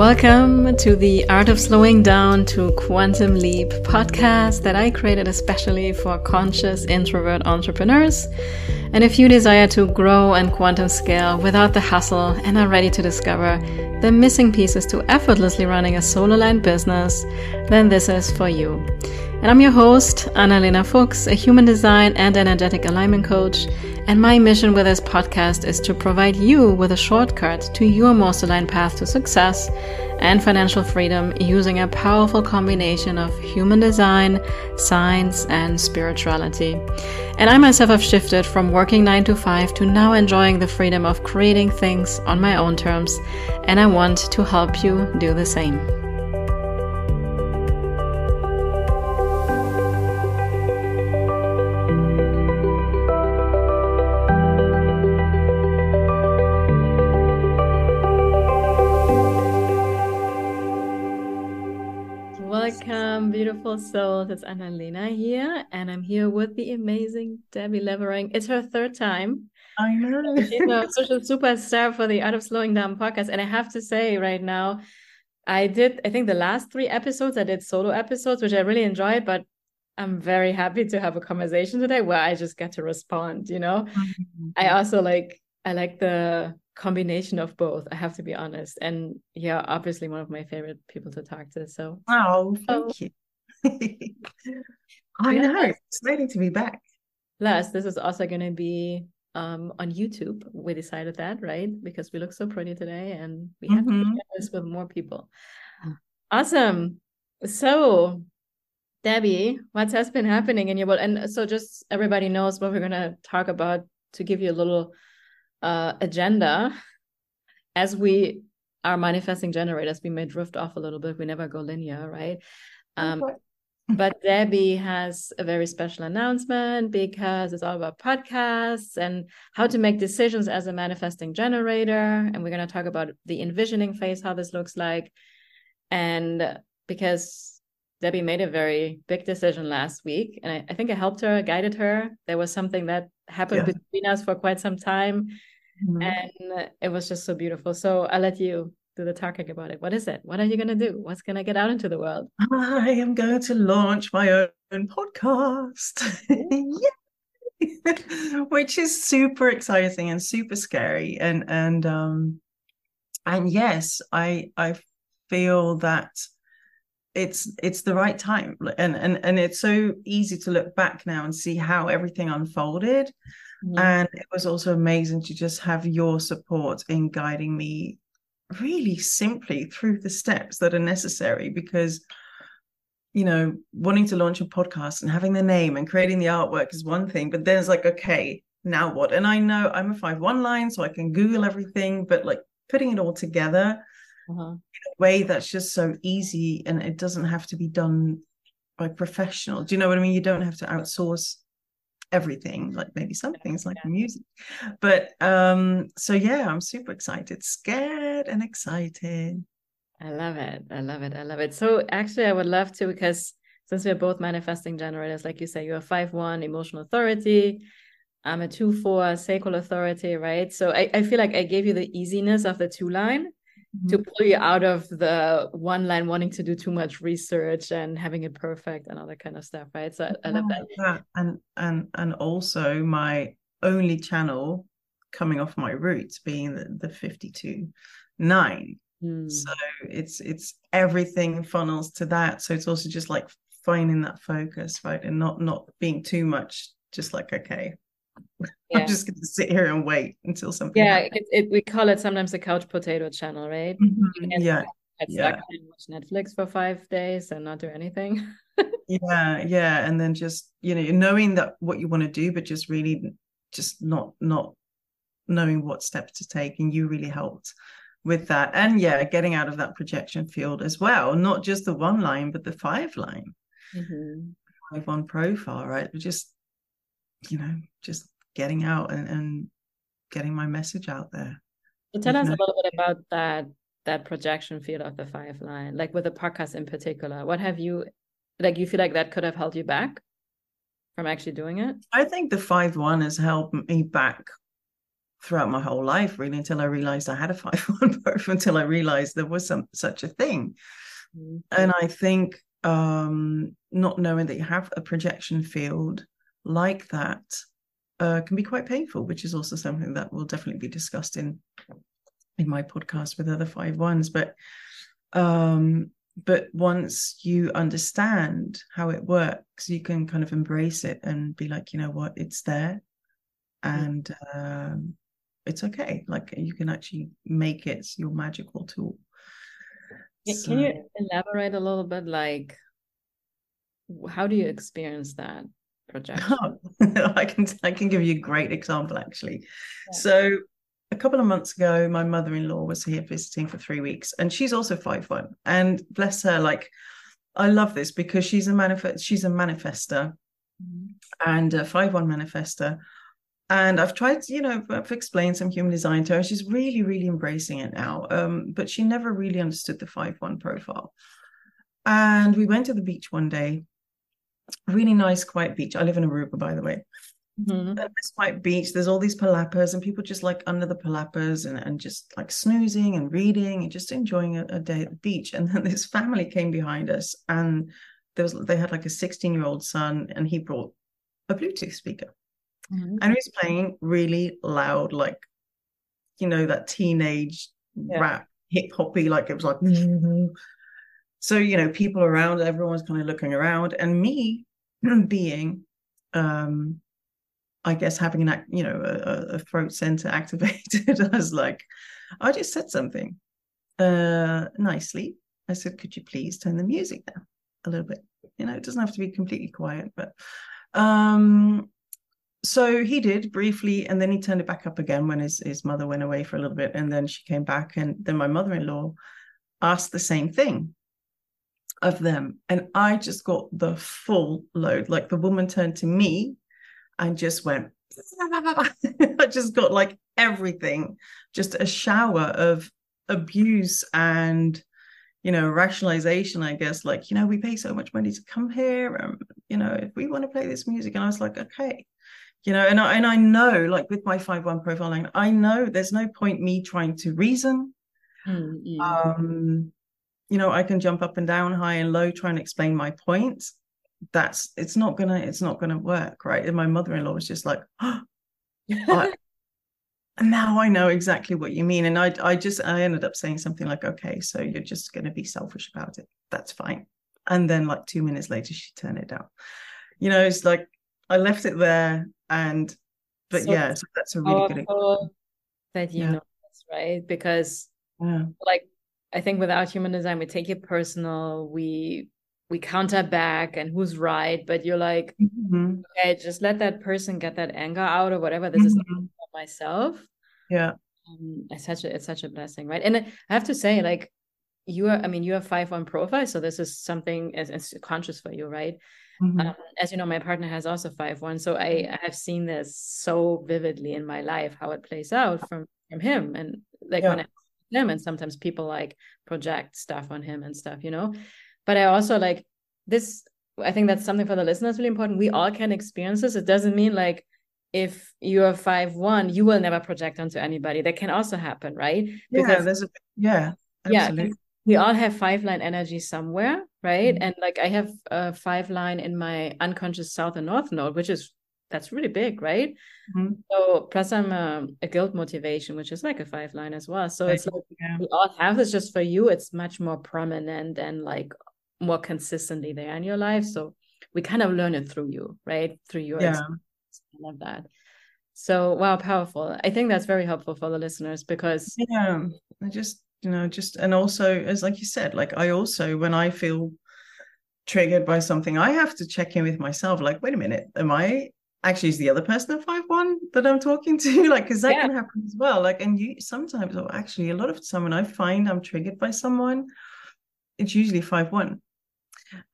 Welcome to the Art of Slowing Down to Quantum Leap podcast that I created especially for conscious introvert entrepreneurs. And if you desire to grow and quantum scale without the hustle and are ready to discover the missing pieces to effortlessly running a solo line business, then this is for you. And I'm your host, Analena Fuchs, a human design and energetic alignment coach. And my mission with this podcast is to provide you with a shortcut to your most aligned path to success and financial freedom using a powerful combination of human design, science, and spirituality. And I myself have shifted from working 9 to 5 to now enjoying the freedom of creating things on my own terms. And I want to help you do the same. Welcome, that's Analena here, and I'm here with the amazing Debbie Levering. It's her third time. I know. She's a social superstar for the Art of Slowing Down podcast. And I have to say, right now, I did, I think the last three episodes, I did solo episodes, which I really enjoyed, but I'm very happy to have a conversation today where I just get to respond, you know? Mm-hmm. I also like, I like the combination of both i have to be honest and yeah obviously one of my favorite people to talk to so oh thank so, you i yeah. know. it's exciting to be back. Plus this is also going to be um on youtube. We decided that right? Because we look so pretty today and we have mm-hmm. to share this with more people. Awesome. So debbie what has been happening in your world? And so just everybody knows what we're going to talk about to give you a little uh, agenda. As we are manifesting generators we may drift off a little bit. We never go linear right? Um, okay. But debbie has a very special announcement because it's all about podcasts and how to make decisions as a manifesting generator and we're going to talk about the envisioning phase how this looks like and because debbie made a very big decision last week and I, I think i helped her guided her there was something that happened yeah. between us for quite some time Mm-hmm. And it was just so beautiful. So I'll let you do the talking about it. What is it? What are you going to do? What's going to get out into the world? I am going to launch my own podcast. Which is super exciting and super scary. And and um and yes, I I feel that it's it's the right time and and and it's so easy to look back now and see how everything unfolded Mm-hmm. And it was also amazing to just have your support in guiding me really simply through the steps that are necessary because you know wanting to launch a podcast and having the name and creating the artwork is one thing but then it's like okay now what? And i know i'm a five one line so i can google everything but like putting it all together uh-huh. in a way that's just so easy and it doesn't have to be done by professional. Do you know what i mean? You don't have to outsource everything like maybe some things like yeah. music. But um so yeah i'm super excited scared and excited. I love it. I love it. I love it. So actually i would love to because since we're both manifesting generators like you say you're a five one emotional authority. I'm a two four sacral authority right? So I, I feel like i gave you the easiness of the two line to mm-hmm. pull you out of the one line wanting to do too much research and having it perfect and all that kind of stuff right? So I, I love that. And and and also my only channel coming off my roots being the, the 52 9 mm. so it's it's everything funnels to that. So it's also just like finding that focus right? And not not being too much just like okay yeah. I'm just going to sit here and wait until something. Yeah, it, it, we call it sometimes the couch potato channel, right? Mm-hmm. Yeah. Get yeah. and watch Netflix for five days and not do anything. yeah, yeah, and then just you know knowing that what you want to do, but just really just not not knowing what steps to take, and you really helped with that. And yeah, getting out of that projection field as well, not just the one line, but the five line, mm-hmm. five one profile, right? Just you know, just getting out and, and getting my message out there. So tell us a little bit about that that projection field of the five line, like with the podcast in particular. What have you like you feel like that could have held you back from actually doing it? I think the five one has held me back throughout my whole life, really, until I realized I had a five one birth, until I realized there was some such a thing. Mm-hmm. And I think um, not knowing that you have a projection field like that uh, can be quite painful, which is also something that will definitely be discussed in in my podcast with other five ones. But um, but once you understand how it works, you can kind of embrace it and be like, you know what, it's there, and um, it's okay. Like you can actually make it your magical tool. Can so, you elaborate a little bit? Like, how do you experience that projection? I can I can give you a great example actually. Yeah. So a couple of months ago, my mother-in-law was here visiting for three weeks, and she's also five one. And bless her, like I love this because she's a manifest she's a manifester mm-hmm. and a five one manifester. And I've tried, you know, I've explained some human design to her. She's really, really embracing it now. Um, but she never really understood the five one profile. And we went to the beach one day, really nice, quiet beach. I live in Aruba, by the way. Mm-hmm. It's quite beach. There's all these palapas, and people just like under the palapas and, and just like snoozing and reading and just enjoying a, a day at the beach. And then this family came behind us, and there was they had like a 16 year old son, and he brought a Bluetooth speaker, mm-hmm. and he was playing really loud, like you know that teenage yeah. rap hip hoppy, like it was like. Mm-hmm. So you know, people around, everyone's kind of looking around, and me being um I guess having an you know a, a throat center activated, I was like, I just said something uh, nicely. I said, could you please turn the music down a little bit? You know, it doesn't have to be completely quiet, but um, so he did briefly, and then he turned it back up again when his his mother went away for a little bit, and then she came back, and then my mother in law asked the same thing of them, and I just got the full load. Like the woman turned to me and just went I just got like everything, just a shower of abuse and you know rationalization i guess. Like you know we pay so much money to come here and you know if we want to play this music. And i was like okay. You know and i and i know like with my 5-1 profiling i know there's no point me trying to reason. Mm-hmm. um you know i can jump up and down high and low try and explain my points that's it's not gonna it's not gonna work right? And my mother-in-law was just like oh, I, now i know exactly what you mean. And i i just i ended up saying something like okay so you're just gonna be selfish about it. That's fine. And then like two minutes later she turned it down. You know it's like i left it there and but so yeah so that's a really good example. that you yeah. know this right? Because yeah. like i think without human design we take it personal we we counter back and who's right but you're like mm-hmm. okay just let that person get that anger out or whatever this mm-hmm. is myself yeah um, it's such a it's such a blessing right and i have to say like you are i mean you have five one profile so this is something as, as conscious for you right mm-hmm. um, as you know my partner has also five one so I, I have seen this so vividly in my life how it plays out from from him and like yeah. when I him and sometimes people like project stuff on him and stuff you know? But i also like this i think that's something for the listeners really important. We all can experience this. It doesn't mean like if you're five one you will never project onto anybody. That can also happen right? Because yeah there's a yeah absolutely. yeah we all have five line energy somewhere right? Mm-hmm. and like i have a five line in my unconscious south and north node which is that's really big right mm-hmm. so plus i'm a, a, guilt motivation which is like a five line as well so it's like yeah. we all have this just for you it's much more prominent and like more consistently there in your life. So we kind of learn it through you, right? Through your yeah. I love that. So wow, powerful. I think that's very helpful for the listeners because yeah, I just you know just and also as like you said, like I also when I feel triggered by something, I have to check in with myself. Like, wait a minute, am I actually is the other person a five one that I'm talking to? like, because that yeah. can happen as well. Like, and you sometimes, or actually, a lot of time when I find I'm triggered by someone, it's usually five one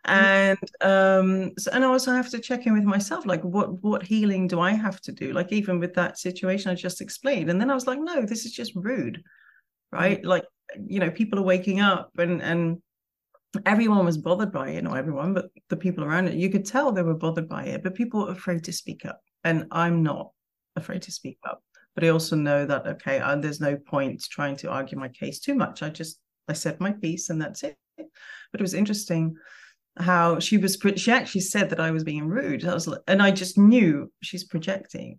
and um so, and i also have to check in with myself like what what healing do i have to do like even with that situation i just explained and then i was like no this is just rude right like you know people are waking up and and everyone was bothered by it not everyone but the people around it you could tell they were bothered by it but people were afraid to speak up and i'm not afraid to speak up but I also know that okay, uh, there's no point trying to argue my case too much. I just I said my piece and that's it. But it was interesting how she was she actually said that I was being rude. I was and I just knew she's projecting.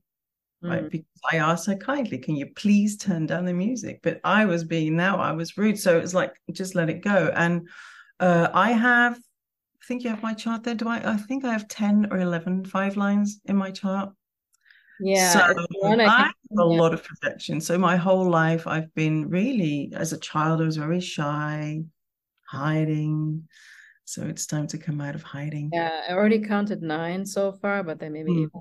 Mm. Right. Because I asked her kindly, can you please turn down the music? But I was being now I was rude. So it was like just let it go. And uh, I have I think you have my chart there. Do I I think I have 10 or 11 five lines in my chart. Yeah. So I, I have a lot of projection. So my whole life I've been really as a child I was very shy, hiding so it's time to come out of hiding. Yeah, I already counted nine so far, but then maybe mm. even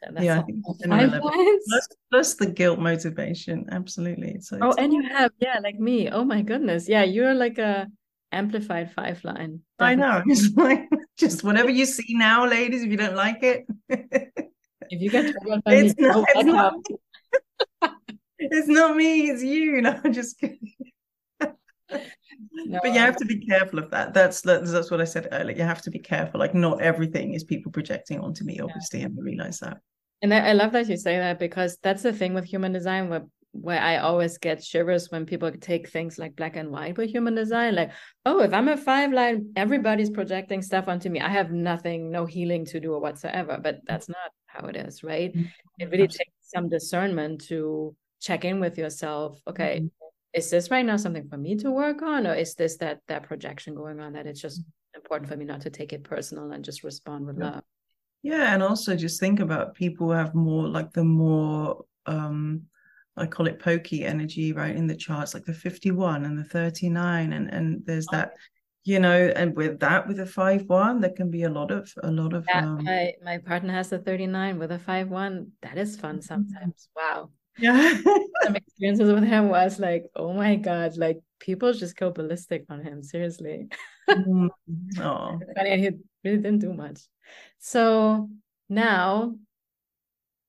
That's yeah, five plus, plus the guilt motivation. Absolutely. So oh, and you have, yeah, like me. Oh my goodness. Yeah, you're like a amplified five line. Definitely. I know. It's like just whatever you see now, ladies, if you don't like it. if you get by it's me, not, it's, not, oh, it's not me, it's you. No, just kidding no, but you have to be careful of that. That's that's what I said earlier. You have to be careful. Like not everything is people projecting onto me, obviously, yeah. and I realize that. And I, I love that you say that because that's the thing with human design where where I always get shivers when people take things like black and white with human design. Like, oh, if I'm a five line, everybody's projecting stuff onto me. I have nothing, no healing to do or whatsoever. But that's not how it is, right? Mm-hmm. It really takes some discernment to check in with yourself. Okay, mm-hmm is this right now something for me to work on or is this that that projection going on that it's just important for me not to take it personal and just respond with love yeah and also just think about people who have more like the more um I call it pokey energy, right? In the charts, like the 51 and the 39. And and there's that, you know, and with that, with a 5-1, there can be a lot of a lot of yeah, um... my my partner has a 39 with a 5-1. That is fun mm-hmm. sometimes. Wow yeah some experiences with him was like oh my god like people just go ballistic on him seriously mm. oh. funny he really didn't do much so now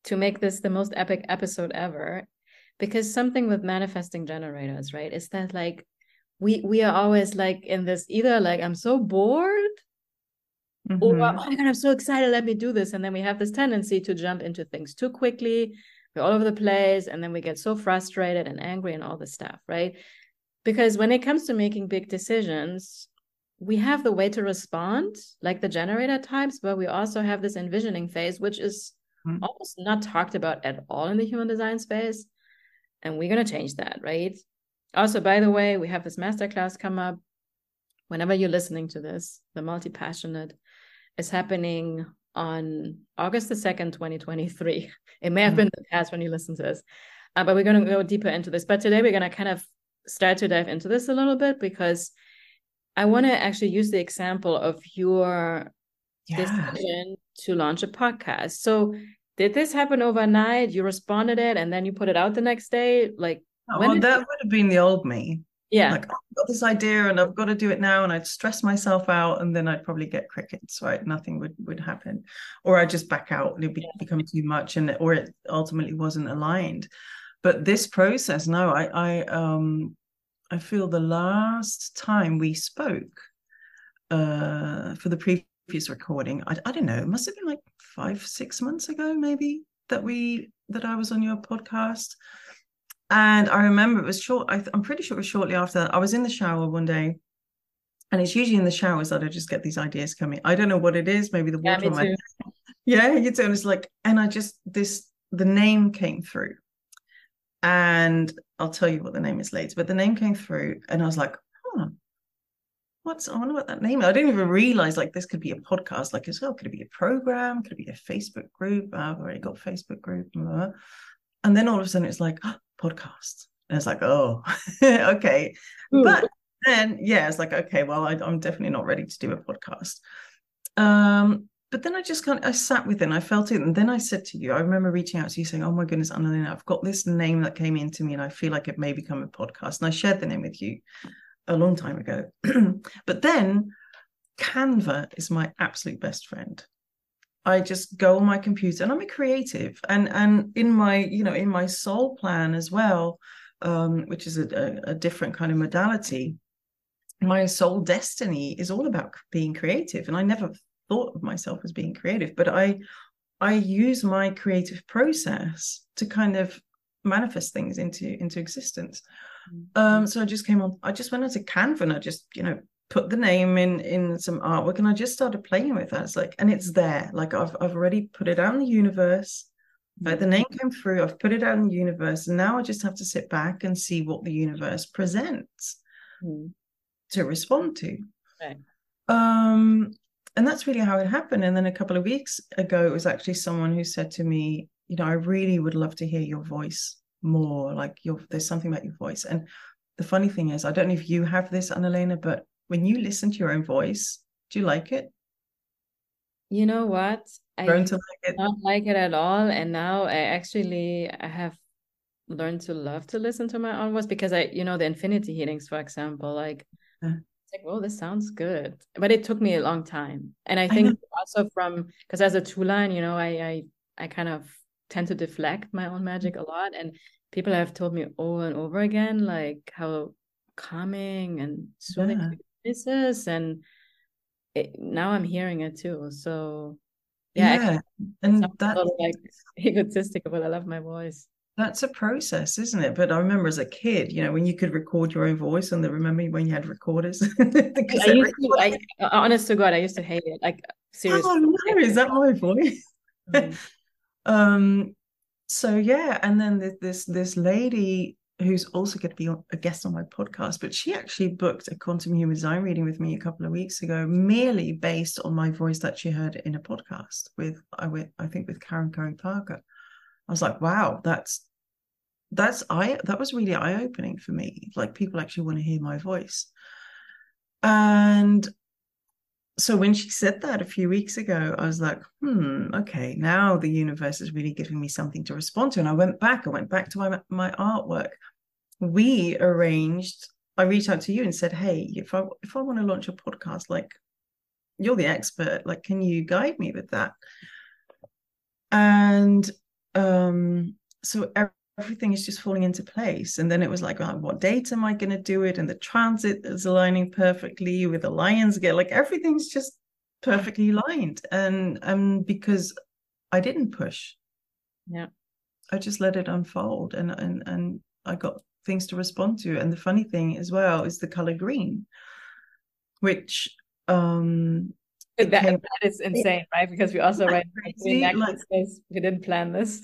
to make this the most epic episode ever because something with manifesting generators right is that like we we are always like in this either like i'm so bored mm-hmm. or oh my god i'm so excited let me do this and then we have this tendency to jump into things too quickly we're all over the place and then we get so frustrated and angry and all this stuff right because when it comes to making big decisions we have the way to respond like the generator types but we also have this envisioning phase which is mm-hmm. almost not talked about at all in the human design space and we're going to change that right also by the way we have this masterclass come up whenever you're listening to this the multi-passionate is happening on August the 2nd, 2023. It may have mm-hmm. been the past when you listen to this, uh, but we're going to go deeper into this. But today we're going to kind of start to dive into this a little bit because I want to actually use the example of your yeah. decision to launch a podcast. So, did this happen overnight? You responded it and then you put it out the next day? Like, oh, well, that would have been the old me yeah like oh, i've got this idea and i've got to do it now and i'd stress myself out and then i'd probably get crickets right nothing would would happen or i'd just back out and it'd be, yeah. become too much and or it ultimately wasn't aligned but this process no i i um i feel the last time we spoke uh for the previous recording i, I don't know it must have been like five six months ago maybe that we that i was on your podcast and I remember it was short, I, am pretty sure it was shortly after that. I was in the shower one day, and it's usually in the showers that I just get these ideas coming. I don't know what it is, maybe the water yeah, on my Yeah, you do. And it's like, and I just this the name came through. And I'll tell you what the name is later, but the name came through, and I was like, huh, what's I wonder what that name is. I didn't even realize like this could be a podcast, like as well. Could it be a program? Could it be a Facebook group? I've already got a Facebook group. And then all of a sudden it's like, oh, podcast. And it's like, oh, okay. Ooh. But then, yeah, it's like, okay, well, I, am definitely not ready to do a podcast. Um, but then I just kind of, I sat with it and I felt it. And then I said to you, I remember reaching out to you saying, oh my goodness, Analena, I've got this name that came into me and I feel like it may become a podcast. And I shared the name with you a long time ago. but then Canva is my absolute best friend. I just go on my computer and I'm a creative and and in my you know in my soul plan as well um, which is a, a, a different kind of modality my soul destiny is all about being creative and I never thought of myself as being creative but I I use my creative process to kind of manifest things into into existence. Mm-hmm. Um, so I just came on. I just went into Canva and I just you know put the name in in some artwork and I just started playing with that. It's like and it's there. Like I've I've already put it out in the universe. But the name came through. I've put it out in the universe, and now I just have to sit back and see what the universe presents mm. to respond to. Um, and that's really how it happened. And then a couple of weeks ago, it was actually someone who said to me, you know, I really would love to hear your voice more. Like your there's something about your voice. And the funny thing is, I don't know if you have this, Analena, but when you listen to your own voice, do you like it? You know what? I learned to like it. not like it at all. And now I actually I have learned to love to listen to my own voice because I, you know, the infinity healings, for example, like yeah. it's like, oh, this sounds good. But it took me a long time. And I think I also from because as a two line, you know, I I I kind of tend to deflect my own magic mm. a lot. And people have told me over and over again, like how calming and soothing yeah. this is. And it, now I'm hearing it too. So yeah, yeah. and that's like egotistic, but I love my voice. That's a process, isn't it? But I remember as a kid, you know, when you could record your own voice, and they remember when you had recorders. I used to, I, honest to God, I used to hate it. Like seriously. Oh no, is that my voice? Mm. um. So yeah, and then this this lady who's also going to be a guest on my podcast, but she actually booked a quantum human design reading with me a couple of weeks ago, merely based on my voice that she heard in a podcast with I with I think with Karen Cohen Parker. I was like, wow, that's that's I that was really eye opening for me. Like people actually want to hear my voice, and so when she said that a few weeks ago, I was like, hmm, okay, now the universe is really giving me something to respond to. And I went back, I went back to my my artwork. We arranged, I reached out to you and said, hey, if I if I want to launch a podcast, like you're the expert, like can you guide me with that? And um so everything is just falling into place. And then it was like, oh, what date am I going to do it? And the transit is aligning perfectly with the Lions Gate. Like everything's just perfectly aligned. And and because I didn't push. Yeah. I just let it unfold and and and I got things to respond to. And the funny thing as well is the color green, which um that, that is insane, right? Because we also read like, we didn't plan this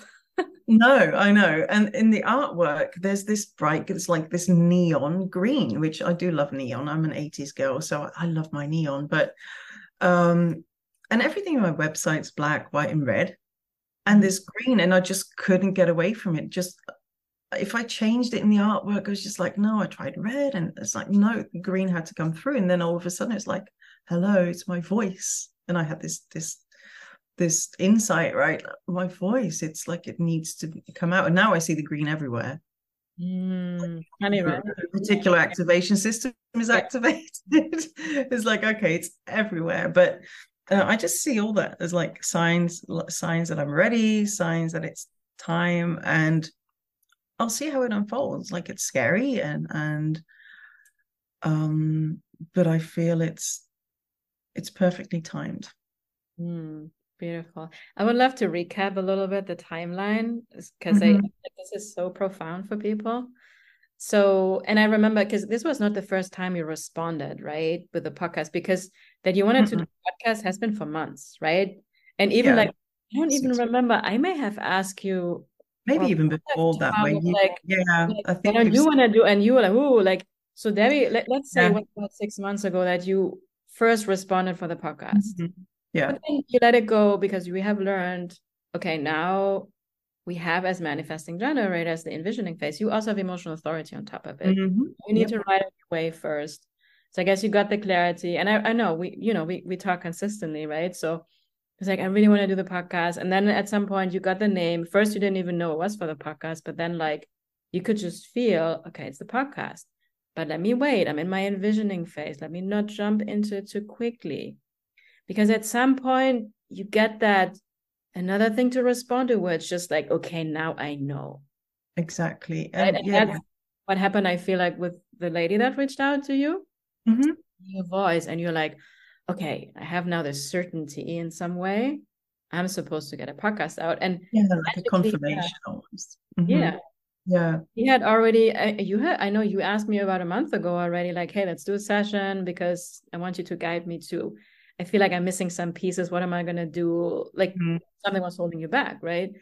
no, I know. And in the artwork, there's this bright, it's like this neon green, which I do love neon. I'm an 80s girl, so I love my neon. But um, and everything on my website's black, white, and red. And this green, and I just couldn't get away from it. Just if I changed it in the artwork, I was just like, no, I tried red, and it's like, no, green had to come through. And then all of a sudden, it's like, hello, it's my voice. And I had this this this insight, right? My voice, it's like it needs to come out. And now I see the green everywhere. Mm, anyway. reticular activation system is activated. it's like, okay, it's everywhere. But uh, I just see all that as like signs, signs that I'm ready, signs that it's time, and I'll see how it unfolds. Like it's scary and and um, but I feel it's it's perfectly timed. Mm. Beautiful. I would love to recap a little bit the timeline because mm-hmm. I this is so profound for people. So, and I remember because this was not the first time you responded, right, with the podcast, because that you wanted mm-hmm. to do podcast has been for months, right? And even yeah. like, I don't even remember. I may have asked you, maybe even before that, when you, like, yeah, like, I think what you want to do, and you were like, oh, like, so Debbie, let, let's say yeah. what, six months ago that you first responded for the podcast. Mm-hmm yeah. You let it go because we have learned okay now we have as manifesting generators the envisioning phase you also have emotional authority on top of it. Mm-hmm. you need yep. to write it way first. So i guess you got the clarity and i, I know we you know we, we talk consistently right? So it's like i really want to do the podcast and then at some point you got the name. First you didn't even know it was for the podcast but then like you could just feel okay it's the podcast but let me wait i'm in my envisioning phase let me not jump into it too quickly because at some point you get that another thing to respond to where it's just like okay now i know exactly and, and yeah. that's what happened i feel like with the lady that reached out to you mm-hmm. your voice and you're like okay i have now this certainty in some way i'm supposed to get a podcast out and yeah like a confirmation yeah, almost mm-hmm. yeah Yeah. He had already, uh, you had, I know you asked me about a month ago already, like, hey, let's do a session because I want you to guide me to. I feel like I'm missing some pieces. What am I going to do? Like mm-hmm. something was holding you back, right? And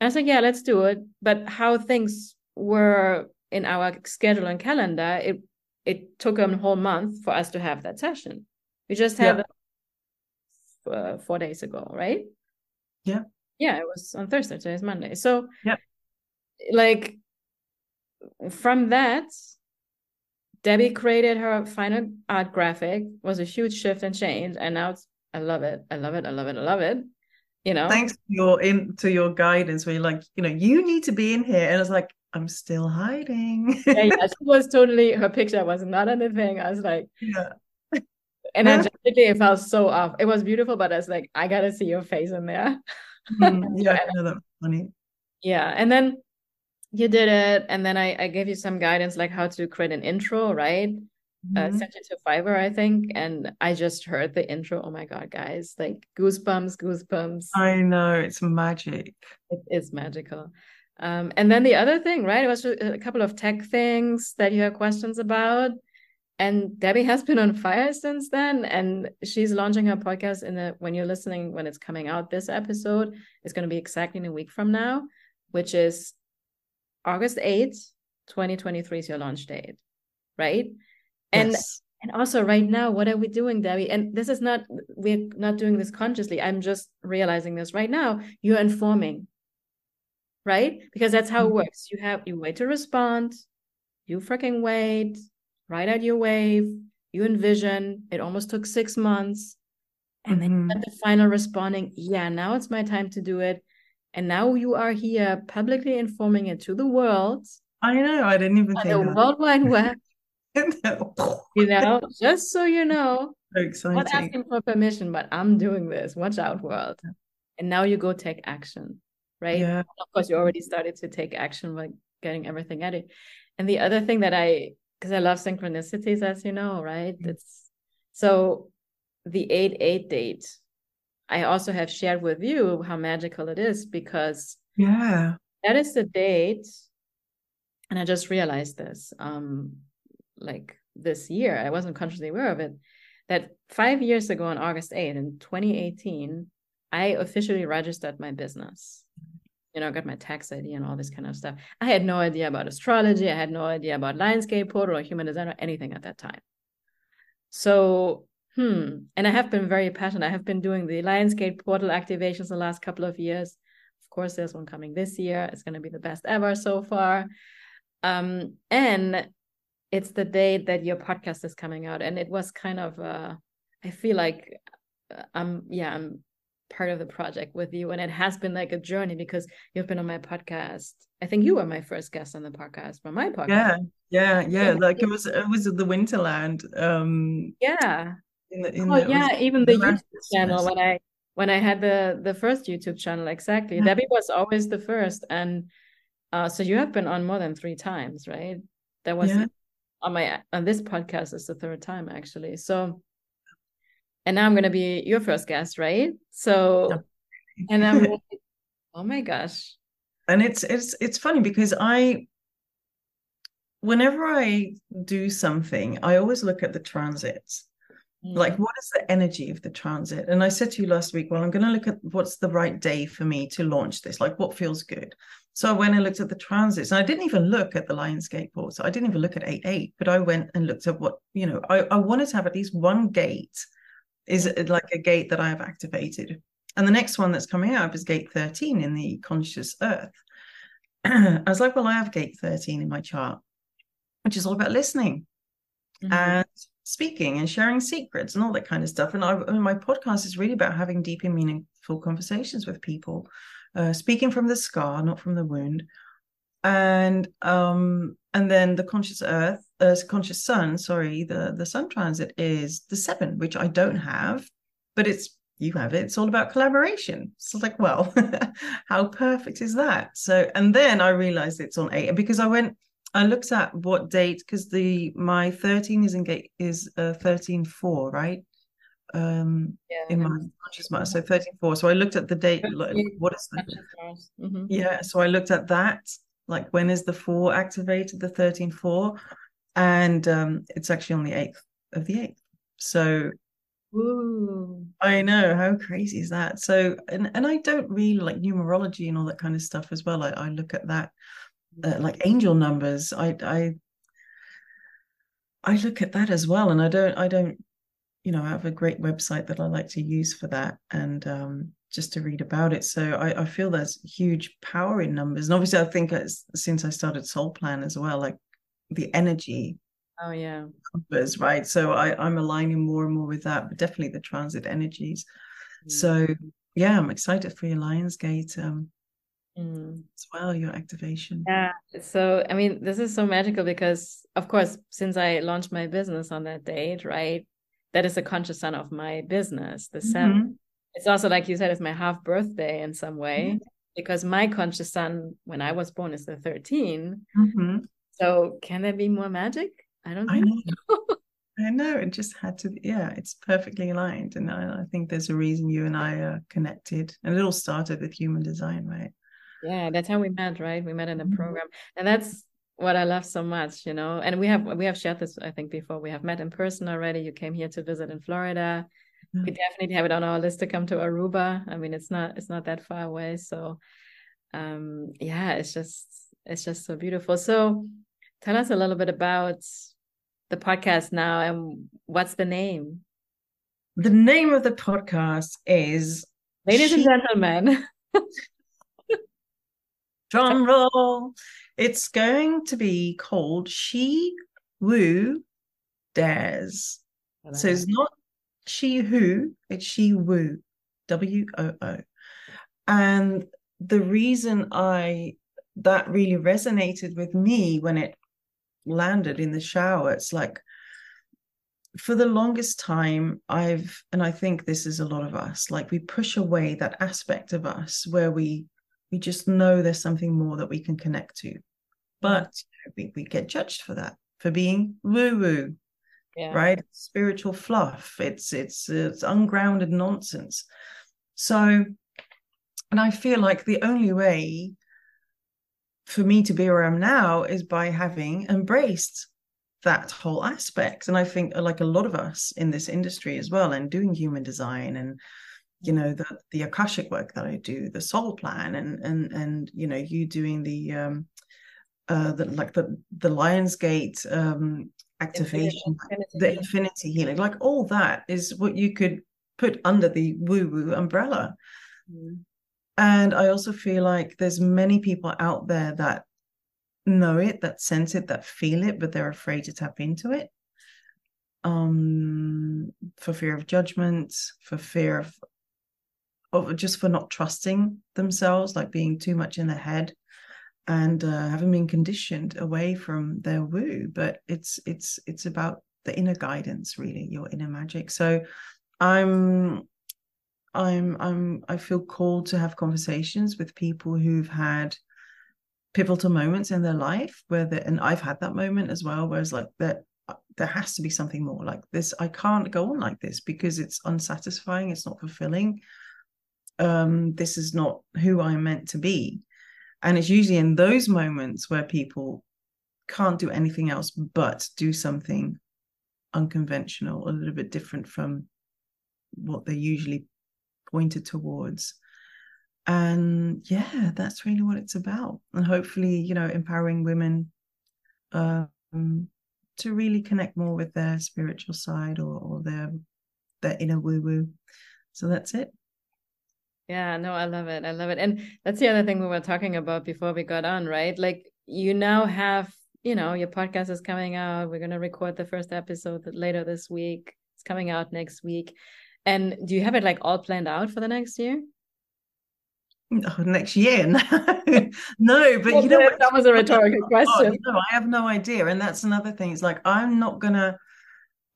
I was like, yeah, let's do it. But how things were in our schedule and calendar, it it took a whole month for us to have that session. We just had yeah. uh, four days ago, right? Yeah. Yeah, it was on Thursday. Today is Monday. So, yeah, like from that, Debbie created her final art graphic. Was a huge shift and change, and now it's I love it. I love it. I love it. I love it. You know. Thanks to your in to your guidance, where you're like, you know, you need to be in here, and it's like, I'm still hiding. yeah, yeah, she was totally her picture was not on the thing. I was like, yeah. And then it felt so off. It was beautiful, but I was like, I gotta see your face in there. Mm, yeah, I know that funny. Yeah. And then you did it. And then I, I gave you some guidance like how to create an intro, right? Uh, mm-hmm. Uh, sent it to Fiverr, I think. And I just heard the intro. Oh my God, guys, like goosebumps, goosebumps. I know, it's magic. It is magical. Um, and then the other thing, right? It was a couple of tech things that you had questions about. And Debbie has been on fire since then. And she's launching her podcast in the when you're listening, when it's coming out, this episode is going to be exactly in a week from now, which is August 8th, 2023 is your launch date. Right. And yes. and also right now, what are we doing, Debbie? And this is not we're not doing this consciously. I'm just realizing this right now. You're informing right? Because that's how it mm-hmm. works. You have you wait to respond, you freaking wait, write out your wave, you envision. It almost took six months. And mm-hmm. then the final responding, yeah, now it's my time to do it. And now you are here publicly informing it to the world. I know, I didn't even think the that. World Wide Web. you know, just so you know. So exciting. Not asking for permission, but I'm doing this. Watch out, world. And now you go take action right? Yeah. Of course, you already started to take action by getting everything ready. And the other thing that I, because I love synchronicities, as you know, right? Mm-hmm. It's so the 8 8 date. I also have shared with you how magical it is because yeah, that is the date. And I just realized this, um, like this year, I wasn't consciously aware of it. That five years ago on August 8 in 2018, I officially registered my business you know, got my tax ID and all this kind of stuff. I had no idea about astrology. I had no idea about Lionsgate portal or human design or anything at that time. So, hmm. And I have been very passionate. I have been doing the Lionsgate portal activations the last couple of years. Of course, there's one coming this year. It's going to be the best ever so far. Um, and it's the date that your podcast is coming out. And it was kind of, uh, I feel like uh, I'm, yeah, I'm part of the project with you and it has been like a journey because you've been on my podcast i think you were my first guest on the podcast for my podcast yeah yeah yeah like it was it was the winterland um yeah in the, in oh the, yeah even the youtube channel when i when i had the the first youtube channel exactly yeah. debbie was always the first and uh so you have been on more than three times right that was yeah. on my on this podcast is the third time actually so and now I'm gonna be your first guest, right? So, and I'm, oh my gosh. And it's it's it's funny because I, whenever I do something, I always look at the transits. Mm. Like, what is the energy of the transit? And I said to you last week, well, I'm going to look at what's the right day for me to launch this. Like, what feels good. So I went and looked at the transits, and I didn't even look at the Lionsgate port. So I didn't even look at eight eight, but I went and looked at what you know. I, I wanted to have at least one gate is like a gate that I have activated. And the next one that's coming up is gate 13 in the conscious earth. I was like, well, I have gate 13 in my chart, which is all about listening mm-hmm. and speaking and sharing secrets and all that kind of stuff. And I, I mean, my podcast is really about having deep and meaningful conversations with people, uh, speaking from the scar, not from the wound. And um, and then the conscious earth uh, conscious sun sorry the the sun transit is the seven which i don't have but it's you have it it's all about collaboration so it's like well how perfect is that so and then i realized it's on eight because i went i looked at what date because the my 13 is in gate is uh 13 4 right um yeah, in my conscious mind so 13 4 so i looked at the date like, what is the mm-hmm. yeah so i looked at that like when is the four activated the 13 4 and um it's actually on the 8th of the 8th so Ooh. I know how crazy is that. So, and and I don't really like numerology and all that kind of stuff as well. I, I look at that uh, like angel numbers. I I I look at that as well, and I don't I don't you know I have a great website that I like to use for that, and um, just to read about it. So I, I feel there's huge power in numbers, and obviously I think since I started Soul Plan as well, like the energy Oh yeah. Numbers, right. So I, I'm aligning more and more with that, but definitely the transit energies. Mm. So yeah, I'm excited for your Lionsgate um mm. as well, your activation. Yeah. So I mean, this is so magical because of course, since I launched my business on that date, right? That is the conscious sun of my business, the 7th mm-hmm. It's also like you said, it's my half birthday in some way. Mm-hmm. Because my conscious sun when I was born is the 13. Mm-hmm. So can there be more magic? I don't I know. I know it just had to. Yeah, it's perfectly aligned, and I, I, think there's a reason you and I are connected. And it all started with human design, right? Yeah, that's how we met, right? We met in a mm-hmm. program, and that's what I love so much, you know. And we have we have shared this, I think, before. We have met in person already. You came here to visit in Florida. We definitely have it on our list to come to Aruba. I mean, it's not it's not that far away, so um, yeah, it's just it's just so beautiful. So, tell us a little bit about the podcast now and what's the name? The name of the podcast is Ladies she... and Gentlemen. Drum roll. It's going to be called She Woo Dares. So it's not she who, it's she woo, W O O. And the reason I that really resonated with me when it landed in the shower it's like for the longest time i've and i think this is a lot of us like we push away that aspect of us where we we just know there's something more that we can connect to. But we, we get judged for that for being woo woo yeah. right? Spiritual fluff. It's it's it's ungrounded nonsense. So and i feel like the only way for me to be where I'm now is by having embraced that whole aspect. And I think like a lot of us in this industry as well, and doing human design and you know the the akashic work that I do, the soul plan, and and and you know you doing the um uh the like the the Lionsgate um activation, infinity. the infinity healing, like all that is what you could put under the woo woo umbrella. Mm and i also feel like there's many people out there that know it that sense it that feel it but they're afraid to tap into it um for fear of judgment for fear of of just for not trusting themselves like being too much in their head and uh, having been conditioned away from their woo but it's it's it's about the inner guidance really your inner magic so i'm I'm I'm I feel called to have conversations with people who've had pivotal moments in their life where they and I've had that moment as well, where it's like that there has to be something more like this. I can't go on like this because it's unsatisfying, it's not fulfilling. Um, this is not who I'm meant to be. And it's usually in those moments where people can't do anything else but do something unconventional, a little bit different from what they're usually pointed towards. And yeah that's really what it's about. And hopefully you know empowering women um to really connect more with their spiritual side or, or their their inner woo woo so that's it yeah no i love it i love it and that's the other thing we were talking about before we got on right like you now have you know your podcast is coming out we're going to record the first episode later this week it's coming out next week and do you have it like all planned out for the next year? Oh, next year, no, no. But well, you know? That was a rhetorical oh, question. no, I have no idea, and that's another thing. It's like I'm not gonna,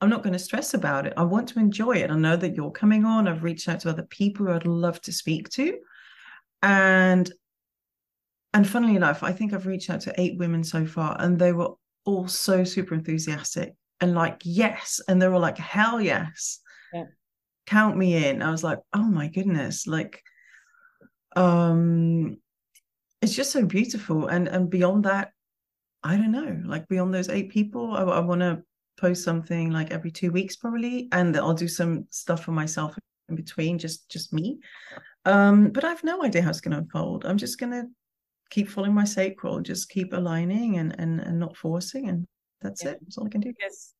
I'm not gonna stress about it. I want to enjoy it. I know that you're coming on. I've reached out to other people who I'd love to speak to, and and funnily enough, I think I've reached out to eight women so far, and they were all so super enthusiastic and like yes, and they were like hell yes. Yeah count me in. I was like, oh my goodness, like, um, it's just so beautiful and and beyond that i don't know like beyond those eight people i, I want to post something like every two weeks probably and i'll do some stuff for myself in between just just me. Um but i've no idea how it's going to unfold. I'm just going to keep following my sacral just keep aligning and and, and not forcing and that's yeah. it. That's all i can do. Yes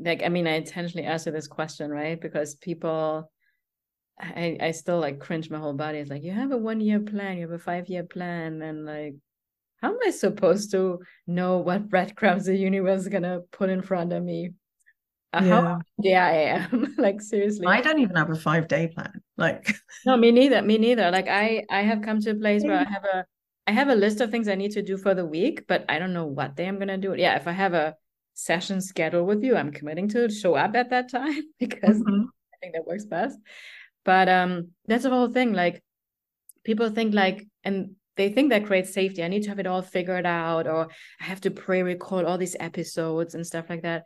like i mean i intentionally asked you this question right? Because people I, I still like cringe my whole body. It's like you have a one year plan, you have a five year plan, and like, how am I supposed to know what breadcrumbs the universe is gonna put in front of me? Uh, yeah. How yeah I am. like seriously. I don't even have a five day plan. Like No, me neither. Me neither. Like I I have come to a place where I have a I have a list of things I need to do for the week, but I don't know what day I'm gonna do it. Yeah, if I have a session schedule with you, I'm committing to show up at that time because mm-hmm. I think that works best. But um, that's the whole thing. Like people think like, and they think that creates safety. I need to have it all figured out, or I have to pre-record all these episodes and stuff like that.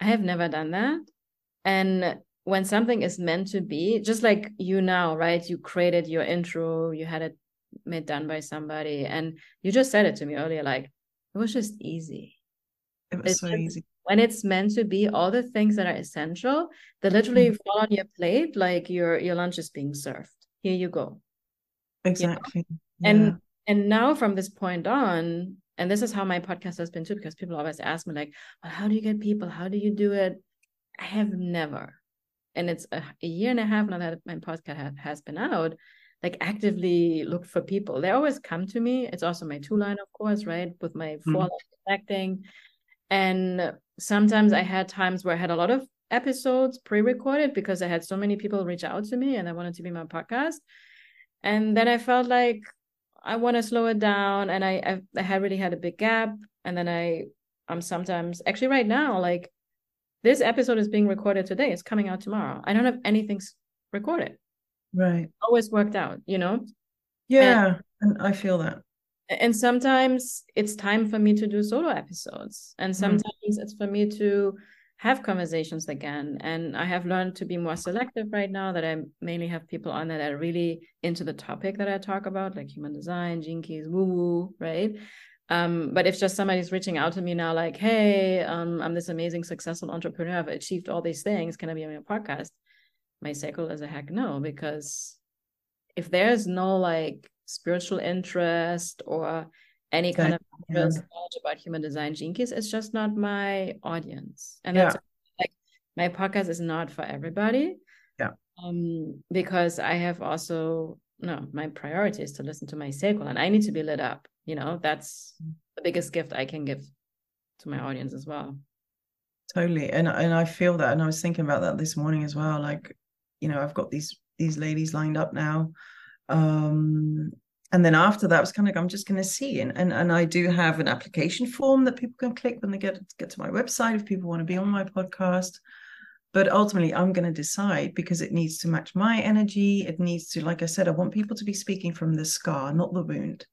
I have never done that. And when something is meant to be, just like you now, right? You created your intro, you had it made done by somebody, and you just said it to me earlier, like it was just easy. It was it's so just, easy when it's meant to be all the things that are essential that literally mm-hmm. fall on your plate like your your lunch is being served here you go exactly you know? yeah. and and now from this point on and this is how my podcast has been too because people always ask me like well how do you get people? How do you do it? I have never. And it's a, a year and a half now that my podcast ha- has been out like actively look for people. They always come to me. It's also my two line of course right with my four mm-hmm. acting. And sometimes I had times where I had a lot of episodes pre-recorded because I had so many people reach out to me and i wanted to be my podcast. And then I felt like I want to slow it down, and I, I I had really had a big gap, and then I I'm sometimes actually right now like this episode is being recorded today. It's coming out tomorrow. I don't have anything recorded. Right. Always worked out, you know. Yeah, and, and I feel that and sometimes it's time for me to do solo episodes and mm. sometimes mm. it's for me to have conversations again and i have learned to be more selective right now that i mainly have people on that are really into the topic that i talk about like human design keys woo woo right? Um, but if just somebody's reaching out to me now like hey um, i'm this amazing successful entrepreneur. I've achieved all these things. Can i be on your podcast? My sacral is a heck no because if there's no like spiritual interest or any kind of knowledge about human design keys it's just not my audience. And yeah. that's like my podcast is not for everybody. Yeah. Um because i have also no my priority is to listen to my sacral and i need to be lit up you know? That's the biggest gift i can give to my audience as well. Totally. And and i feel that and i was thinking about that this morning as well like you know i've got these these ladies lined up now. Um and then after that, I was kind of like, I'm just going to see, and, and and I do have an application form that people can click when they get get to my website if people want to be on my podcast. But ultimately, I'm going to decide because it needs to match my energy. It needs to, like I said, I want people to be speaking from the scar, not the wound.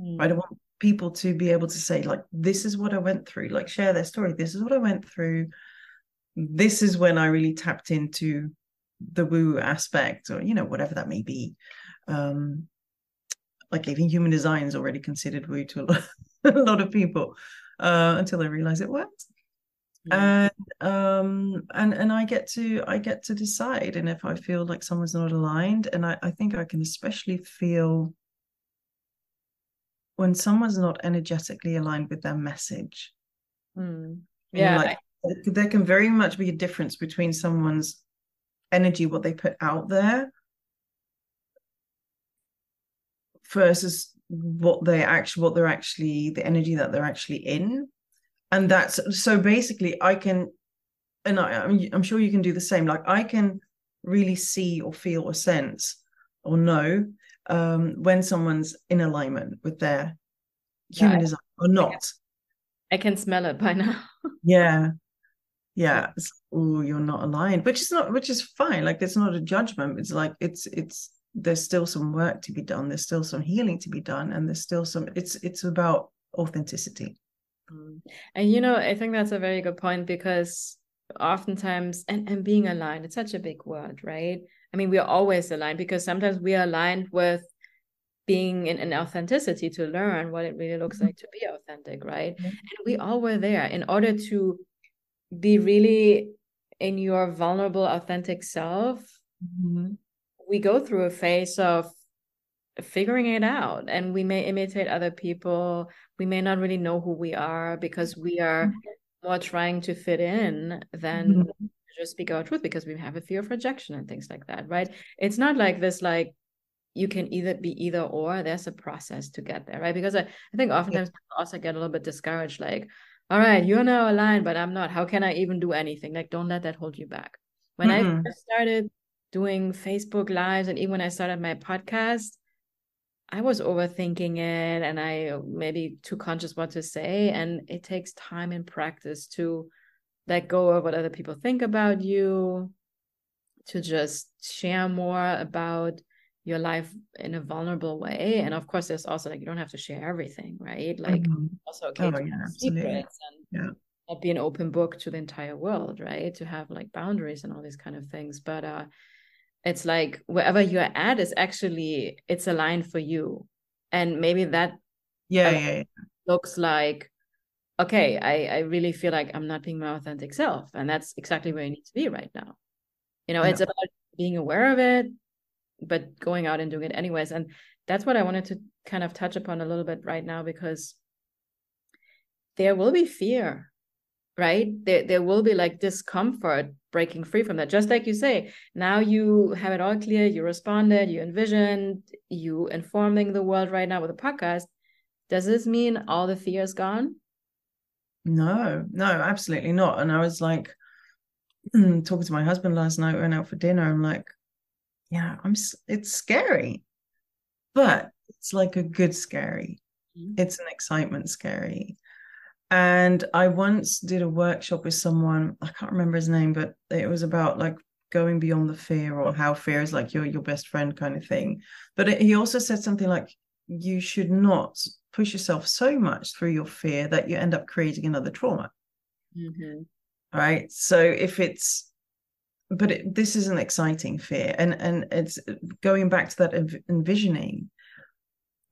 Mm. Right? I want people to be able to say, like, this is what I went through, like share their story. This is what I went through. This is when I really tapped into the woo aspect, or you know, whatever that may be. Um, like even human design is already considered woo to a lot, a lot of people uh, until they realize it works and um and and i get to i get to decide and if i feel like someone's not aligned and i, I think i can especially feel when someone's not energetically aligned with their message. Mm. yeah like, there can very much be a difference between someone's energy what they put out there versus what they actually what they're actually the energy that they're actually in. And that's so basically i can and I, I'm, I'm sure you can do the same. Like i can really see or feel or sense or know um, when someone's in alignment with their human yeah, design or not. I can smell it by now. Yeah. Yeah. Oh you're not aligned which is not which is fine. Like it's not a judgment. It's like it's it's there's still some work to be done there's still some healing to be done and there's still some it's it's about authenticity mm. and you know i think that's a very good point because oftentimes and, and being aligned it's such a big word right i mean we're always aligned because sometimes we are aligned with being in, in authenticity to learn what it really looks mm-hmm. like to be authentic right mm-hmm. and we all were there in order to be really in your vulnerable authentic self mm-hmm. We go through a phase of figuring it out and we may imitate other people we may not really know who we are because we are mm-hmm. more trying to fit in than mm-hmm. just speak our truth because we have a fear of rejection and things like that right it's not like this like you can either be either or there's a process to get there right because i, I think oftentimes yeah. people also get a little bit discouraged like all right you're now aligned but i'm not how can i even do anything like don't let that hold you back when mm-hmm. i first started doing facebook lives and even when i started my podcast I was overthinking it and I maybe too conscious what to say. And it takes time and practice to let go of what other people think about you, to just share more about your life in a vulnerable way. And of course, there's also like you don't have to share everything, right? Like mm-hmm. also okay oh, yeah, secrets and yeah. not be an open book to the entire world, right? To have like boundaries and all these kind of things. But uh it's like wherever you're at is actually it's aligned for you and maybe that yeah, yeah, yeah. looks like okay I, I really feel like i'm not being my authentic self and that's exactly where you need to be right now you know yeah. it's about being aware of it but going out and doing it anyways and that's what i wanted to kind of touch upon a little bit right now because there will be fear right? There there will be like discomfort breaking free from that. Just like you say now you have it all clear you responded you envisioned you informing the world right now with a podcast. Does this mean all the fear is gone? No no absolutely not. And i was like talking to my husband last night we went out for dinner i'm like yeah i'm it's scary. But it's like a good scary. Mm-hmm. it's an excitement scary and I once did a workshop with someone, I can't remember his name, but it was about like going beyond the fear or how fear is like your your best friend kind of thing. But it, he also said something like you should not push yourself so much through your fear that you end up creating another trauma. Mm-hmm. Right. So if it's but it, this is an exciting fear and and it's going back to that env- envisioning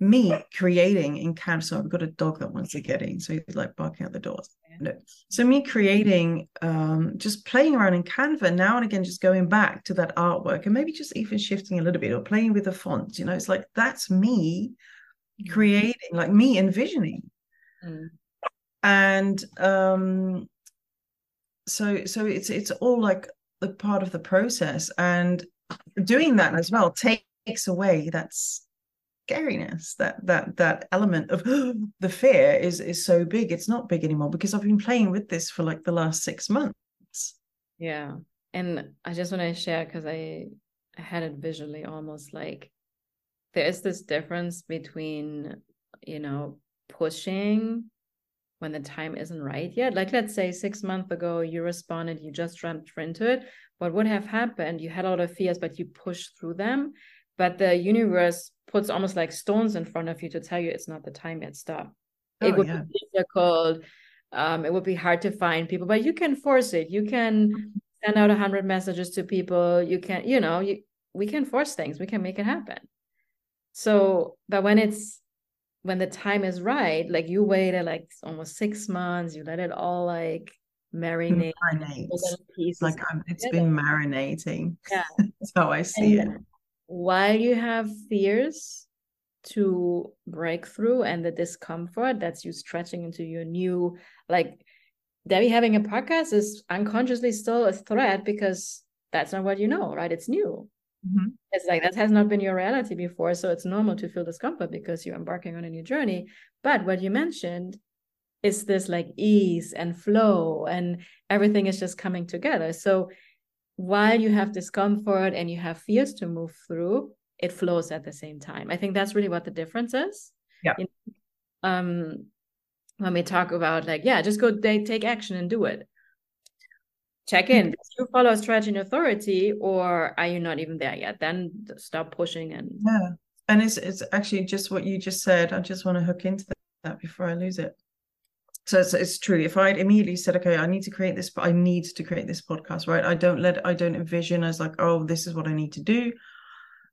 me creating in Canva. I've got a dog that wants to get in, so he's like barking at the doors. So me creating, um, just playing around in Canva now and again, just going back to that artwork and maybe just even shifting a little bit or playing with the font. You know, it's like that's me mm. creating, like me envisioning. Mm. And um, so so it's it's all like the part of the process, and doing that as well takes away that's scariness that that that element of the fear is is so big it's not big anymore because i've been playing with this for like the last six months. Yeah and i just want to share because i had it visually almost like there is this difference between you know pushing when the time isn't right yet. Like let's say six months ago you responded you just jumped into it what would have happened? You had a lot of fears but you pushed through them but the universe puts almost like stones in front of you to tell you it's not the time yet. Stop. Oh, it would yeah. be difficult. Um, it would be hard to find people but you can force it. You can send out a hundred messages to people. You can you know you we can force things. We can make it happen. So but when it's when the time is right like you waited like almost six months you let it all like marinate, marinate. like um, it's been marinating. Yeah. That's how i see and, it while you have fears to break through and the discomfort that's you stretching into your new like Debby having a podcast is unconsciously still a threat because that's not what you know, right? It's new. Mm-hmm. It's like that has not been your reality before. So it's normal to feel discomfort because you're embarking on a new journey. But what you mentioned is this like ease and flow and everything is just coming together. So while you have discomfort and you have fears to move through, it flows at the same time. I think that's really what the difference is. Yeah. You know, um, when we talk about like, yeah, just go they take action and do it. Check in. Do you follow strategy and authority, or are you not even there yet? Then stop pushing and yeah. And it's it's actually just what you just said. I just want to hook into that before I lose it so it's, it's true if i had immediately said okay i need to create this i need to create this podcast right i don't let i don't envision as like oh this is what i need to do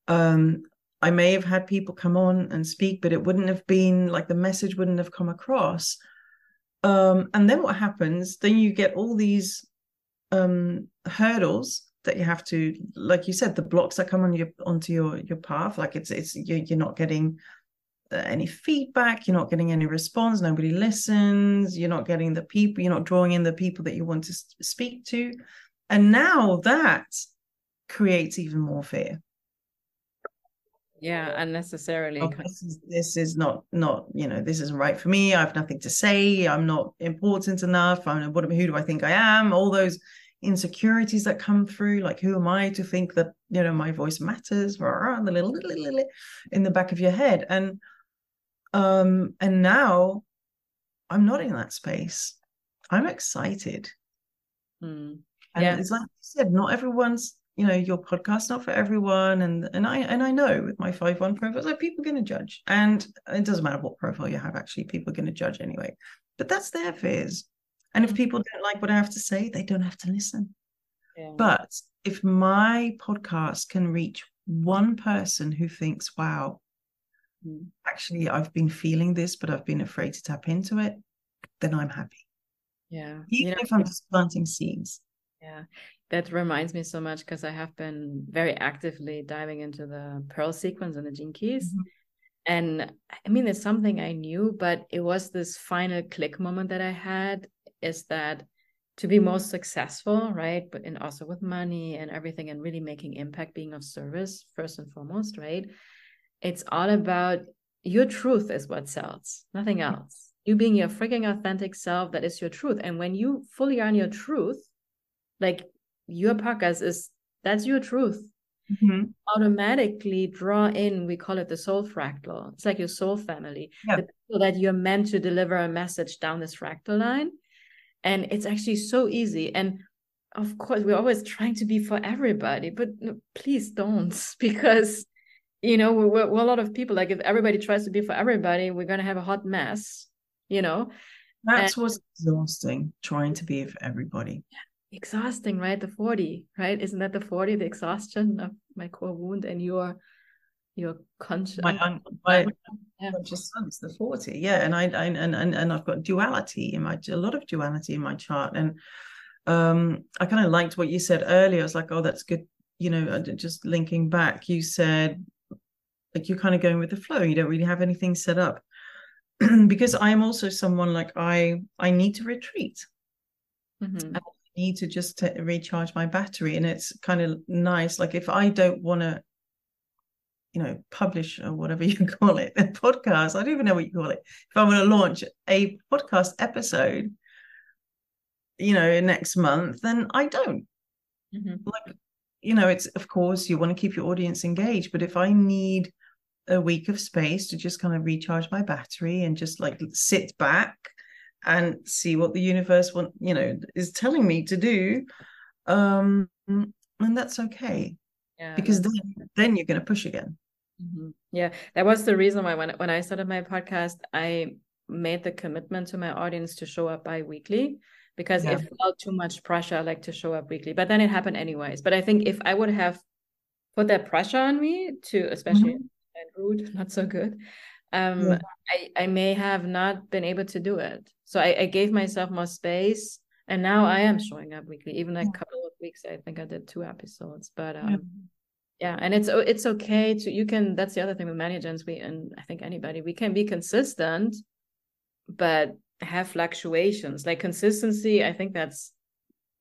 um I may have had people come on and speak, but it wouldn't have been like the message wouldn't have come across. Um, and then what happens? Then you get all these um, hurdles that you have to, like you said, the blocks that come on your onto your your path. Like it's it's you're, you're not getting Uh, any feedback, you're not getting any response, nobody listens, you're not getting the people, you're not drawing in the people that you want to speak to, and now that creates even more fear. Yeah unnecessarily. Oh, this, is, this is not not you know this isn't right for me i have nothing to say i'm not important enough i'm what who do i think i am? All those insecurities that come through like who am i to think that you know my voice matters the little, little, little in the back of your head. And um and now i'm not in that space i'm excited mm. and yeah. it's like you said not everyone's you know your podcast not for everyone and and i and i know with my five one profiles like people are going to judge and it doesn't matter what profile you have actually people are going to judge anyway but that's their fears and if mm. people don't like what i have to say they don't have to listen yeah. but if my podcast can reach one person who thinks wow mm. actually i've been feeling this but i've been afraid to tap into it then i'm happy yeah even you know, if i'm just planting seeds yeah that reminds me so much because I have been very actively diving into the Pearl sequence and the gene keys. Mm-hmm. And I mean, it's something I knew, but it was this final click moment that I had is that to be most successful, right? But and also with money and everything and really making impact, being of service first and foremost, right? It's all about your truth is what sells, nothing mm-hmm. else. You being your freaking authentic self, that is your truth. And when you fully are your truth, like your podcast is that's your truth mm-hmm. automatically draw in we call it the soul fractal it's like your soul family yeah. so that you're meant to deliver a message down this fractal line and it's actually so easy and of course we're always trying to be for everybody but please don't because you know we're, we're, a lot of people like if everybody tries to be for everybody we're going to have a hot mess you know that's and, what's exhausting trying to be for everybody exhausting, right? The 40, right? Isn't that the 40, the exhaustion of my core wound and your your conscious my, un- my yeah. conscious sun is the 40 yeah and I, I and, and and i've got duality in my a lot of duality in my chart and um i kind of liked what you said earlier i was like oh that's good you know uh, just linking back you said like you're kind of going with the flow you don't really have anything set up. Because i am also someone like i i need to retreat. Mm-hmm. Need to just to recharge my battery and it's kind of nice like if i don't want to you know publish or whatever you call it a podcast i don't even know what you call it if i want to launch a podcast episode you know next month then i don't. Mm-hmm. like you know it's of course you want to keep your audience engaged but if i need a week of space to just kind of recharge my battery and just like sit back and see what the universe want you know is telling me to do um and that's okay yeah because then then you're going to push again mm-hmm. yeah that was the reason why when when i started my podcast i made the commitment to my audience to show up bi-weekly because yeah. it felt too much pressure like to show up weekly but then it happened anyways but i think if i would have put that pressure on me to especially mm-hmm. Rude not so good. Um yeah. I, I may have not been able to do it. So I, I gave myself more space and now i am showing up weekly. Even like a couple of weeks i think i did two episodes but um yeah, yeah and it's it's okay to you can that's the other thing with ManiGens we and i think anybody we can be consistent but have fluctuations. Like consistency i think that's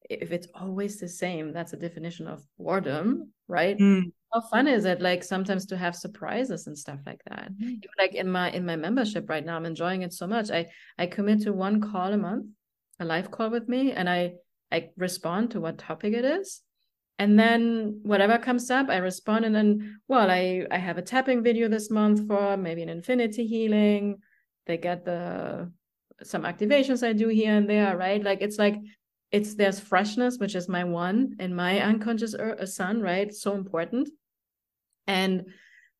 if it's always the same that's a definition of boredom right? Mm how fun is it like sometimes to have surprises and stuff like that? Mm-hmm. like in my in my membership right now i'm enjoying it so much. I i commit to one call a month a live call with me and i i respond to what topic it is. And then whatever comes up i respond and then well i i have a tapping video this month for maybe an infinity healing. They get the some activations i do here and there right? Like it's like it's there's freshness which is my one in my unconscious er, sun right? So important and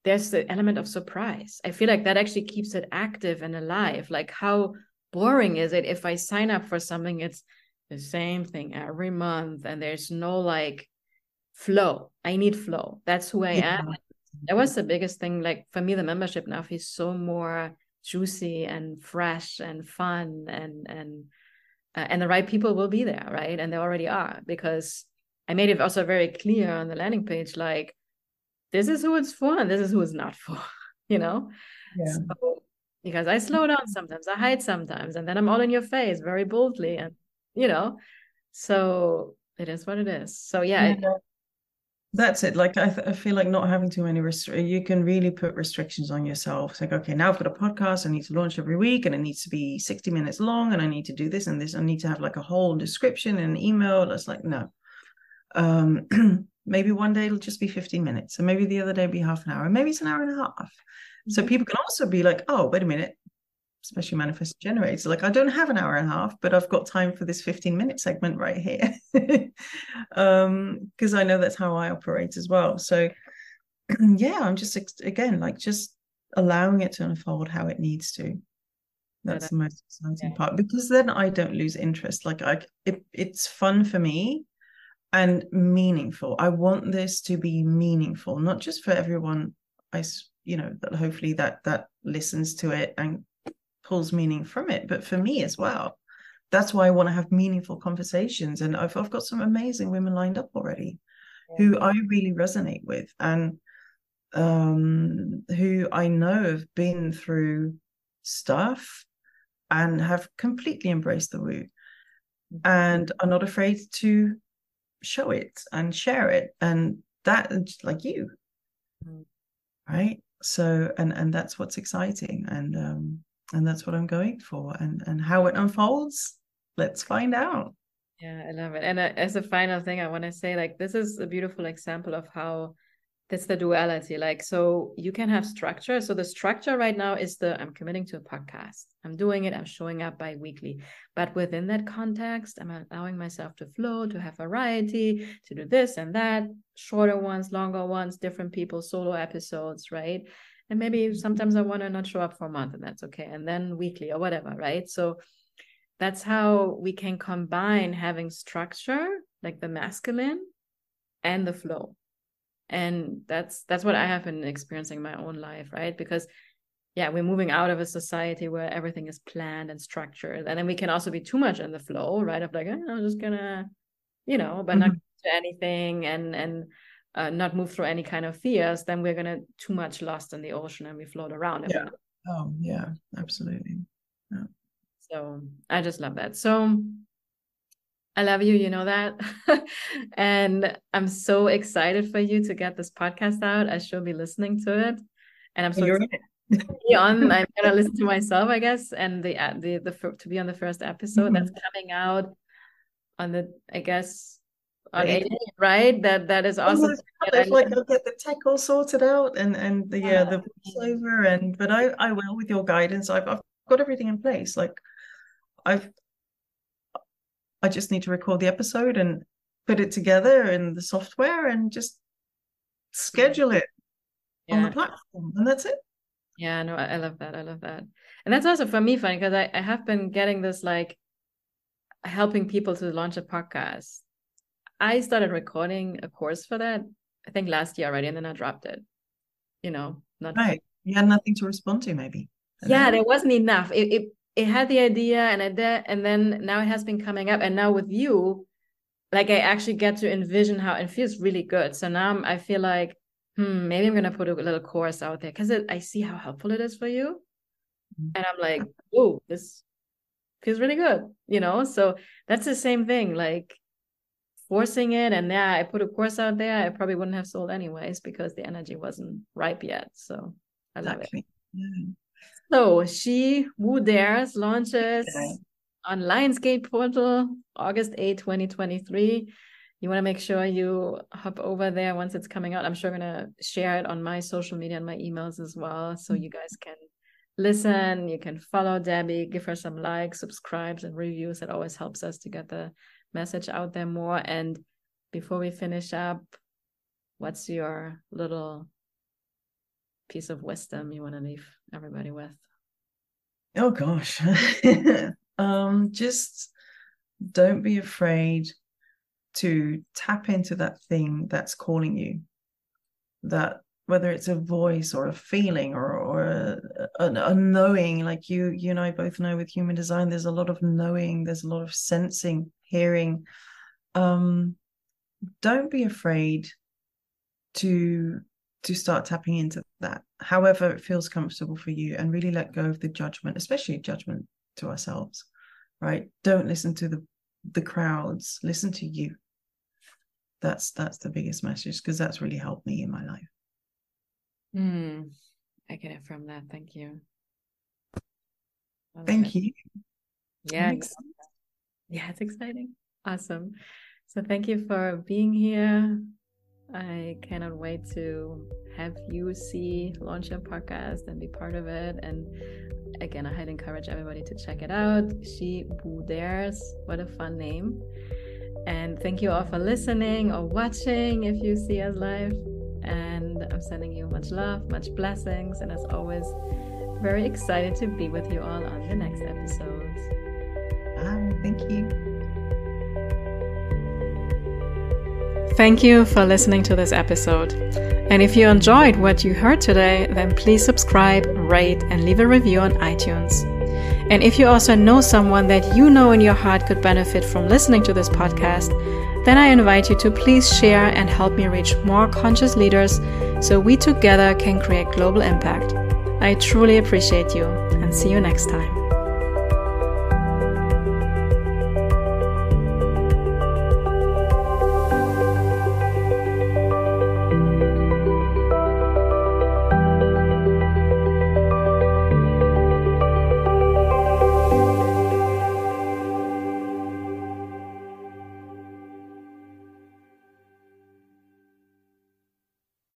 there's the element of surprise i feel like that actually keeps it active and alive like how boring is it if i sign up for something it's the same thing every month and there's no like flow i need flow that's who i yeah. am that was the biggest thing. Like for me, the membership now feels so more juicy and fresh and fun and and uh, and the right people will be there, right? And they already are because I made it also very clear on the landing page, like this is who it's for and this is who it's not for, you know. Yeah. So, because I slow down sometimes, I hide sometimes, and then I'm all in your face very boldly, and you know, so it is what it is. So yeah, yeah. It, that's it. Like I, th- I, feel like not having too many restrictions. You can really put restrictions on yourself. It's like, okay, now I've got a podcast. I need to launch every week, and it needs to be sixty minutes long, and I need to do this and this. I need to have like a whole description and email. That's like no. Um, maybe one day it'll just be fifteen minutes, and maybe the other day be half an hour, and maybe it's an hour and a half. So mm-hmm. people can also be like, oh, wait a minute, especially manifest generators like i don't have an hour and a half but i've got time for this 15 minute segment right here um because i know that's how i operate as well so yeah i'm just again like just allowing it to unfold how it needs to that's the most exciting yeah. part because then i don't lose interest like i it, it's fun for me and meaningful i want this to be meaningful not just for everyone i you know that hopefully that that listens to it and pulls meaning from it, but for me as well. That's why I want to have meaningful conversations. And I've, I've got some amazing women lined up already yeah. who I really resonate with and um, who I know have been through stuff and have completely embraced the woo mm-hmm. and are not afraid to show it and share it and that like you. Mm. right? So and and that's what's exciting and um and that's what i'm going for and and how it unfolds let's find out. Yeah i love it. And uh, as a final thing i want to say like this is a beautiful example of how that's the duality like so you can have structure. So the structure right now is the i'm committing to a podcast. I'm doing it. I'm showing up bi-weekly. But within that context i'm allowing myself to flow to have variety to do this and that shorter ones longer ones different people solo episodes right? And maybe sometimes i want to not show up for a month and that's okay. And then weekly or whatever right? So that's how we can combine having structure like the masculine and the flow and that's that's what i have been experiencing in my own life right because yeah we're moving out of a society where everything is planned and structured and then we can also be too much in the flow right of like oh, i'm just gonna you know but mm-hmm. not to anything and and uh, not move through any kind of fears, then we're gonna too much lost in the ocean and we float around. Yeah. Oh yeah, absolutely. Yeah. So I just love that. So I love you, you know that. and I'm so excited for you to get this podcast out. I should be listening to it. And I'm so You're excited to be on. I'm gonna listen to myself, I guess, and the uh, the the to be on the first episode mm-hmm. that's coming out on the I guess okay right that that is awesome like i'll get the tech all sorted out and and the yeah the voiceover and but i i will with your guidance i've, I've got everything in place like i've i just need to record the episode and put it together in the software and just schedule it yeah. on the platform and that's it yeah no I, love that i love that and that's also for me funny because I, I have been getting this like helping people to launch a podcast I started recording a course for that, I think last year already, and then I dropped it. You know, not right. You had nothing to respond to, maybe. Yeah, there wasn't enough. It, it it had the idea and I did, and then now it has been coming up, and now with you, like I actually get to envision how it feels really good. So now I'm, I feel like, hmm, maybe I'm gonna put a little course out there because I see how helpful it is for you, mm-hmm. and I'm like, oh, this feels really good, you know. So that's the same thing, like forcing it and yeah i put a course out there i probably wouldn't have sold anyways because the energy wasn't ripe yet so i love exactly. it yeah. So she woo dares launches okay. on lionsgate portal august 8 2023 you want to make sure you hop over there once it's coming out i'm sure i'm going to share it on my social media and my emails as well so you guys can listen you can follow debby give her some likes subscribes and reviews it always helps us to get the message out there more. And before we finish up, what's your little piece of wisdom you want to leave everybody with? Oh gosh. um just don't be afraid to tap into that thing that's calling you. That whether it's a voice or a feeling or or a, a, a, knowing like you you and i both know with human design there's a lot of knowing there's a lot of sensing hearing um don't be afraid to to start tapping into that however it feels comfortable for you and really let go of the judgment especially judgment to ourselves right? Don't listen to the the crowds. Listen to you. That's that's the biggest message because that's really helped me in my life. Mm, i get it from that. Thank you. Thank it. you. Yeah yeah it's exciting. Awesome. So thank you for being here I cannot wait to have you see launch your podcast and be part of it. And again, I highly encourage everybody to check it out. She Woo Dares. What a fun name. And thank you all for listening or watching if you see us live. And I'm sending you much love, much blessings. And as always, very excited to be with you all on the next episodes. Bye. Thank you. Thank you for listening to this episode. And if you enjoyed what you heard today, then please subscribe, rate, and leave a review on iTunes. And if you also know someone that you know in your heart could benefit from listening to this podcast, then I invite you to please share and help me reach more conscious leaders so we together can create global impact. I truly appreciate you and see you next time.